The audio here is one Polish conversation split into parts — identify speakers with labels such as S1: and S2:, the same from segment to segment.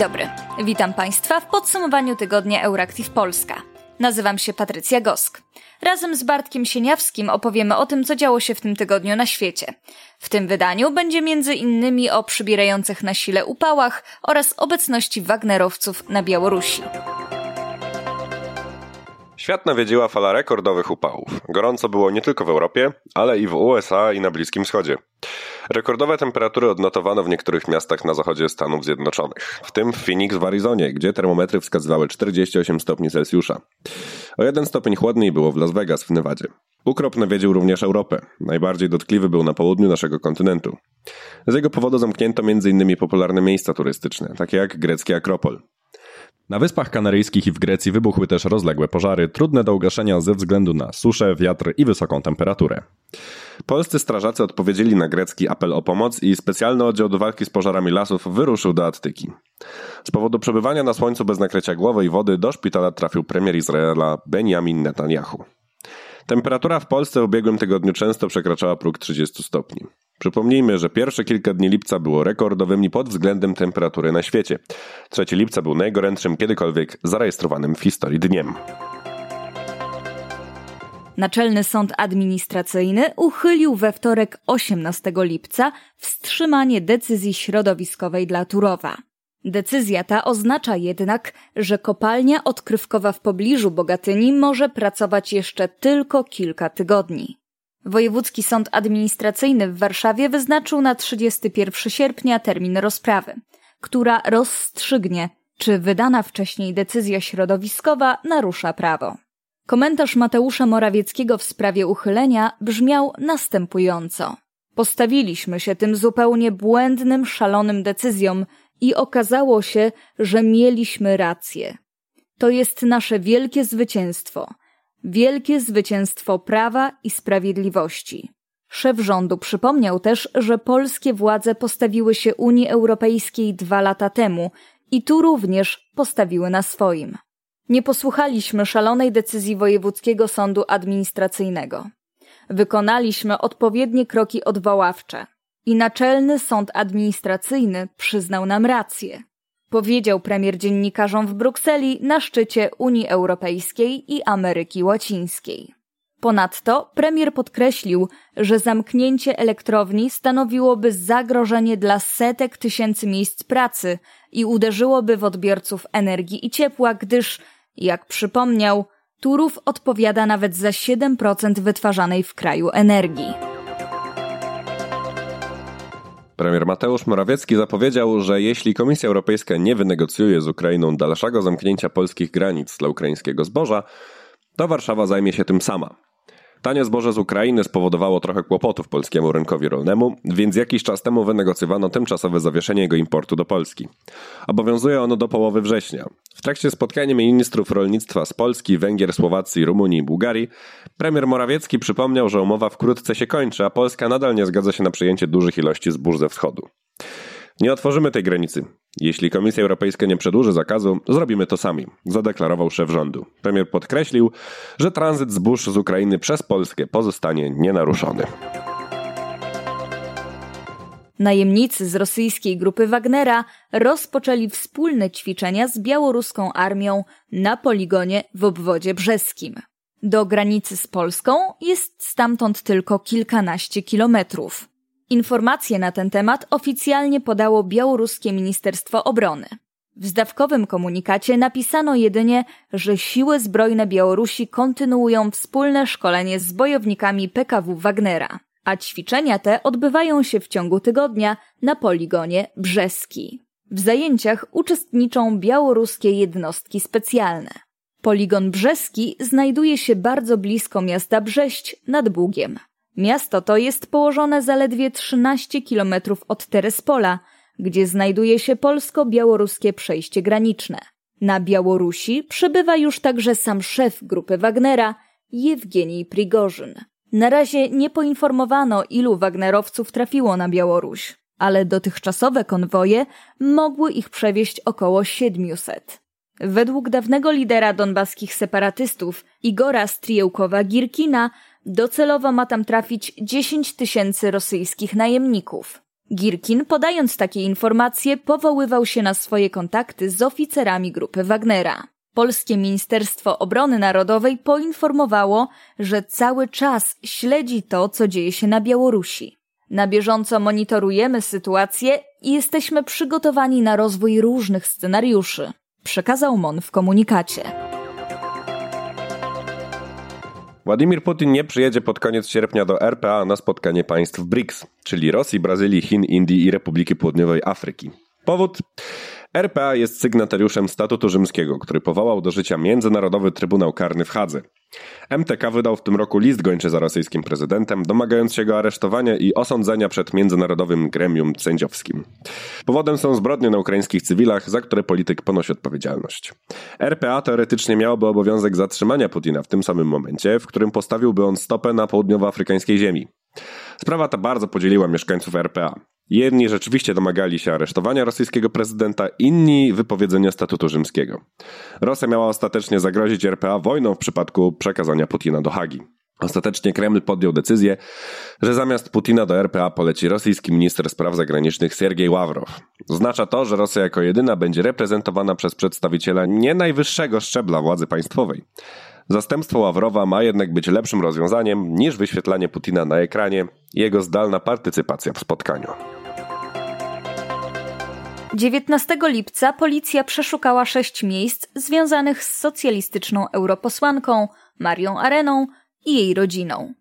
S1: dobry. Witam Państwa w podsumowaniu tygodnia Euractiv Polska. Nazywam się Patrycja Gosk. Razem z Bartkiem Sieniawskim opowiemy o tym, co działo się w tym tygodniu na świecie. W tym wydaniu będzie między innymi o przybierających na sile upałach oraz obecności Wagnerowców na Białorusi.
S2: Świat nawiedziła fala rekordowych upałów. Gorąco było nie tylko w Europie, ale i w USA i na Bliskim Wschodzie. Rekordowe temperatury odnotowano w niektórych miastach na zachodzie Stanów Zjednoczonych, w tym w Phoenix w Arizonie, gdzie termometry wskazywały 48 stopni Celsjusza. O jeden stopień chłodniej było w Las Vegas w Nevadzie. Ukrop nawiedził również Europę. Najbardziej dotkliwy był na południu naszego kontynentu. Z jego powodu zamknięto m.in. popularne miejsca turystyczne, takie jak grecki Akropol. Na Wyspach Kanaryjskich i w Grecji wybuchły też rozległe pożary, trudne do ugaszenia ze względu na suszę, wiatr i wysoką temperaturę. Polscy strażacy odpowiedzieli na grecki apel o pomoc i specjalny oddział do walki z pożarami lasów wyruszył do Attyki. Z powodu przebywania na słońcu bez nakrycia głowy i wody do szpitala trafił premier Izraela Benjamin Netanyahu. Temperatura w Polsce w ubiegłym tygodniu często przekraczała próg 30 stopni. Przypomnijmy, że pierwsze kilka dni lipca było rekordowymi pod względem temperatury na świecie. 3 lipca był najgorętszym kiedykolwiek zarejestrowanym w historii dniem.
S1: Naczelny Sąd Administracyjny uchylił we wtorek 18 lipca wstrzymanie decyzji środowiskowej dla Turowa. Decyzja ta oznacza jednak, że kopalnia odkrywkowa w pobliżu Bogatyni może pracować jeszcze tylko kilka tygodni. Wojewódzki Sąd Administracyjny w Warszawie wyznaczył na 31 sierpnia termin rozprawy, która rozstrzygnie, czy wydana wcześniej decyzja środowiskowa narusza prawo. Komentarz Mateusza Morawieckiego w sprawie uchylenia brzmiał następująco. Postawiliśmy się tym zupełnie błędnym, szalonym decyzjom i okazało się, że mieliśmy rację. To jest nasze wielkie zwycięstwo. Wielkie zwycięstwo prawa i sprawiedliwości. Szef rządu przypomniał też, że polskie władze postawiły się Unii Europejskiej dwa lata temu i tu również postawiły na swoim. Nie posłuchaliśmy szalonej decyzji Wojewódzkiego Sądu Administracyjnego. Wykonaliśmy odpowiednie kroki odwoławcze i Naczelny Sąd Administracyjny przyznał nam rację powiedział premier dziennikarzom w Brukseli na szczycie Unii Europejskiej i Ameryki Łacińskiej. Ponadto premier podkreślił, że zamknięcie elektrowni stanowiłoby zagrożenie dla setek tysięcy miejsc pracy i uderzyłoby w odbiorców energii i ciepła, gdyż, jak przypomniał, Turów odpowiada nawet za 7% wytwarzanej w kraju energii.
S2: Premier Mateusz Morawiecki zapowiedział, że jeśli Komisja Europejska nie wynegocjuje z Ukrainą dalszego zamknięcia polskich granic dla ukraińskiego zboża, to Warszawa zajmie się tym sama. Tanie zboże z Ukrainy spowodowało trochę kłopotów polskiemu rynkowi rolnemu, więc jakiś czas temu wynegocjowano tymczasowe zawieszenie jego importu do Polski. Obowiązuje ono do połowy września. W trakcie spotkania ministrów rolnictwa z Polski, Węgier, Słowacji, Rumunii i Bułgarii, premier Morawiecki przypomniał, że umowa wkrótce się kończy, a Polska nadal nie zgadza się na przyjęcie dużych ilości zbóż ze wschodu. Nie otworzymy tej granicy. Jeśli Komisja Europejska nie przedłuży zakazu, zrobimy to sami, zadeklarował szef rządu. Premier podkreślił, że tranzyt zbóż z Ukrainy przez Polskę pozostanie nienaruszony.
S1: Najemnicy z rosyjskiej grupy Wagnera rozpoczęli wspólne ćwiczenia z białoruską armią na poligonie w obwodzie brzeskim. Do granicy z Polską jest stamtąd tylko kilkanaście kilometrów. Informacje na ten temat oficjalnie podało białoruskie Ministerstwo Obrony. W zdawkowym komunikacie napisano jedynie, że siły zbrojne Białorusi kontynuują wspólne szkolenie z bojownikami PKW Wagnera, a ćwiczenia te odbywają się w ciągu tygodnia na poligonie Brzeski. W zajęciach uczestniczą białoruskie jednostki specjalne. Poligon Brzeski znajduje się bardzo blisko miasta Brześć nad Bugiem. Miasto to jest położone zaledwie 13 kilometrów od Terespola, gdzie znajduje się polsko-białoruskie przejście graniczne. Na Białorusi przebywa już także sam szef grupy Wagnera, Jewgenij Prigorzyn. Na razie nie poinformowano, ilu Wagnerowców trafiło na Białoruś, ale dotychczasowe konwoje mogły ich przewieźć około 700. Według dawnego lidera donbaskich separatystów Igora Strijewkowa-Girkina Docelowo ma tam trafić 10 tysięcy rosyjskich najemników. Girkin, podając takie informacje, powoływał się na swoje kontakty z oficerami grupy Wagnera. Polskie Ministerstwo Obrony Narodowej poinformowało, że cały czas śledzi to, co dzieje się na Białorusi. Na bieżąco monitorujemy sytuację i jesteśmy przygotowani na rozwój różnych scenariuszy, przekazał MON w komunikacie.
S2: Władimir Putin nie przyjedzie pod koniec sierpnia do RPA na spotkanie państw BRICS, czyli Rosji, Brazylii, Chin, Indii i Republiki Południowej Afryki. Powód? RPA jest sygnatariuszem Statutu Rzymskiego, który powołał do życia Międzynarodowy Trybunał Karny w Hadze. MTK wydał w tym roku list gończy za rosyjskim prezydentem, domagając się go aresztowania i osądzenia przed Międzynarodowym Gremium Sędziowskim. Powodem są zbrodnie na ukraińskich cywilach, za które polityk ponosi odpowiedzialność. RPA teoretycznie miałoby obowiązek zatrzymania Putina w tym samym momencie, w którym postawiłby on stopę na południowoafrykańskiej ziemi. Sprawa ta bardzo podzieliła mieszkańców RPA. Jedni rzeczywiście domagali się aresztowania rosyjskiego prezydenta, inni wypowiedzenia statutu rzymskiego. Rosja miała ostatecznie zagrozić RPA wojną w przypadku przekazania Putina do Hagi. Ostatecznie Kreml podjął decyzję, że zamiast Putina do RPA poleci rosyjski minister spraw zagranicznych Sergiej Ławrow. Oznacza to, że Rosja jako jedyna będzie reprezentowana przez przedstawiciela nie najwyższego szczebla władzy państwowej. Zastępstwo Ławrowa ma jednak być lepszym rozwiązaniem niż wyświetlanie Putina na ekranie i jego zdalna partycypacja w spotkaniu.
S1: 19 lipca policja przeszukała sześć miejsc związanych z socjalistyczną europosłanką Marią Areną i jej rodziną.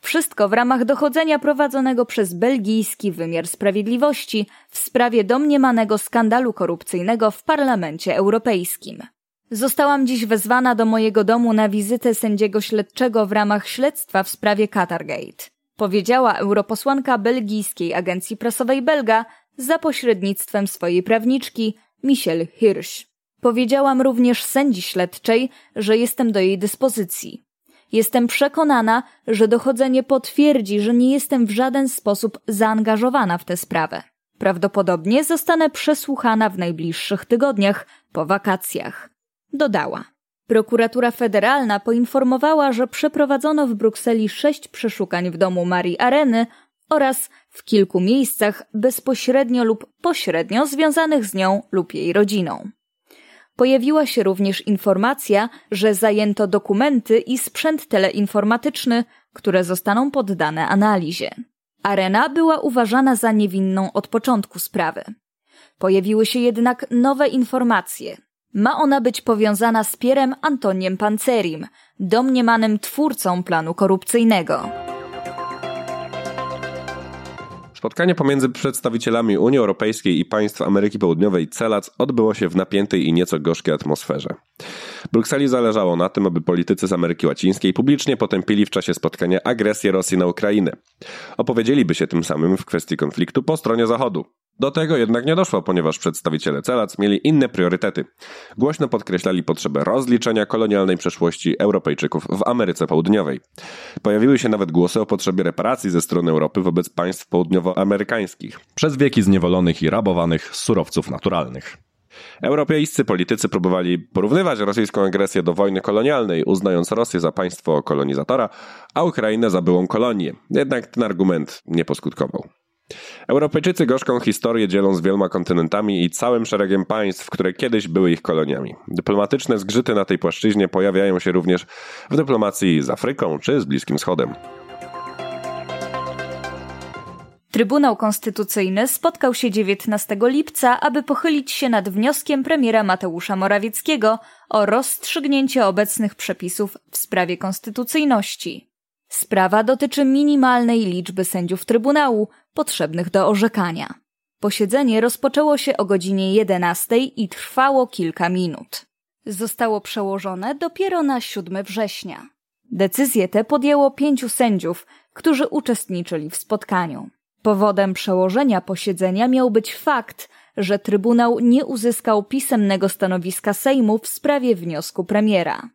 S1: Wszystko w ramach dochodzenia prowadzonego przez belgijski wymiar sprawiedliwości w sprawie domniemanego skandalu korupcyjnego w Parlamencie Europejskim. Zostałam dziś wezwana do mojego domu na wizytę sędziego śledczego w ramach śledztwa w sprawie Qatargate, powiedziała europosłanka belgijskiej agencji prasowej Belga za pośrednictwem swojej prawniczki Michelle Hirsch. Powiedziałam również sędzi śledczej, że jestem do jej dyspozycji. Jestem przekonana, że dochodzenie potwierdzi, że nie jestem w żaden sposób zaangażowana w tę sprawę. Prawdopodobnie zostanę przesłuchana w najbliższych tygodniach po wakacjach. Dodała. Prokuratura Federalna poinformowała, że przeprowadzono w Brukseli sześć przeszukań w domu Marii Areny oraz w kilku miejscach bezpośrednio lub pośrednio związanych z nią lub jej rodziną. Pojawiła się również informacja, że zajęto dokumenty i sprzęt teleinformatyczny, które zostaną poddane analizie. Arena była uważana za niewinną od początku sprawy. Pojawiły się jednak nowe informacje. Ma ona być powiązana z Pierem Antoniem Pancerim, domniemanym twórcą planu korupcyjnego.
S2: Spotkanie pomiędzy przedstawicielami Unii Europejskiej i państw Ameryki Południowej CELAC odbyło się w napiętej i nieco gorzkiej atmosferze. Brukseli zależało na tym, aby politycy z Ameryki Łacińskiej publicznie potępili w czasie spotkania agresję Rosji na Ukrainę. Opowiedzieliby się tym samym w kwestii konfliktu po stronie Zachodu. Do tego jednak nie doszło, ponieważ przedstawiciele CELAC mieli inne priorytety. Głośno podkreślali potrzebę rozliczenia kolonialnej przeszłości Europejczyków w Ameryce Południowej. Pojawiły się nawet głosy o potrzebie reparacji ze strony Europy wobec państw południowoamerykańskich, przez wieki zniewolonych i rabowanych surowców naturalnych. Europejscy politycy próbowali porównywać rosyjską agresję do wojny kolonialnej, uznając Rosję za państwo kolonizatora, a Ukrainę za byłą kolonię. Jednak ten argument nie poskutkował. Europejczycy gorzką historię dzielą z wieloma kontynentami i całym szeregiem państw, które kiedyś były ich koloniami. Dyplomatyczne zgrzyty na tej płaszczyźnie pojawiają się również w dyplomacji z Afryką czy z Bliskim Wschodem.
S1: Trybunał Konstytucyjny spotkał się 19 lipca, aby pochylić się nad wnioskiem premiera Mateusza Morawieckiego o rozstrzygnięcie obecnych przepisów w sprawie konstytucyjności. Sprawa dotyczy minimalnej liczby sędziów Trybunału potrzebnych do orzekania. Posiedzenie rozpoczęło się o godzinie 11 i trwało kilka minut. Zostało przełożone dopiero na 7 września. Decyzję tę podjęło pięciu sędziów, którzy uczestniczyli w spotkaniu. Powodem przełożenia posiedzenia miał być fakt, że Trybunał nie uzyskał pisemnego stanowiska Sejmu w sprawie wniosku premiera.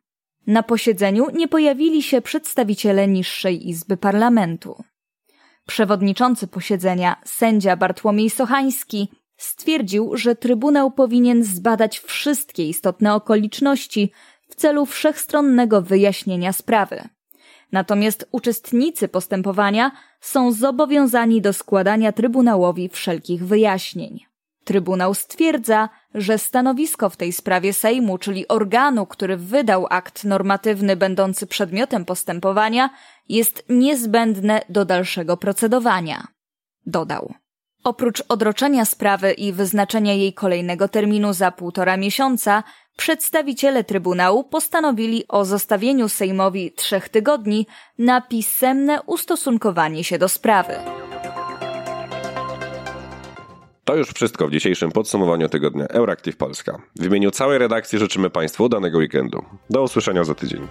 S1: Na posiedzeniu nie pojawili się przedstawiciele niższej izby parlamentu. Przewodniczący posiedzenia, sędzia Bartłomiej Sochański, stwierdził, że Trybunał powinien zbadać wszystkie istotne okoliczności w celu wszechstronnego wyjaśnienia sprawy. Natomiast uczestnicy postępowania są zobowiązani do składania Trybunałowi wszelkich wyjaśnień. Trybunał stwierdza, że stanowisko w tej sprawie Sejmu, czyli organu, który wydał akt normatywny będący przedmiotem postępowania, jest niezbędne do dalszego procedowania. Dodał. Oprócz odroczenia sprawy i wyznaczenia jej kolejnego terminu za półtora miesiąca, przedstawiciele Trybunału postanowili o zostawieniu Sejmowi trzech tygodni na pisemne ustosunkowanie się do sprawy.
S2: To już wszystko w dzisiejszym podsumowaniu tygodnia Euractiv Polska. W imieniu całej redakcji życzymy Państwu danego weekendu. Do usłyszenia za tydzień.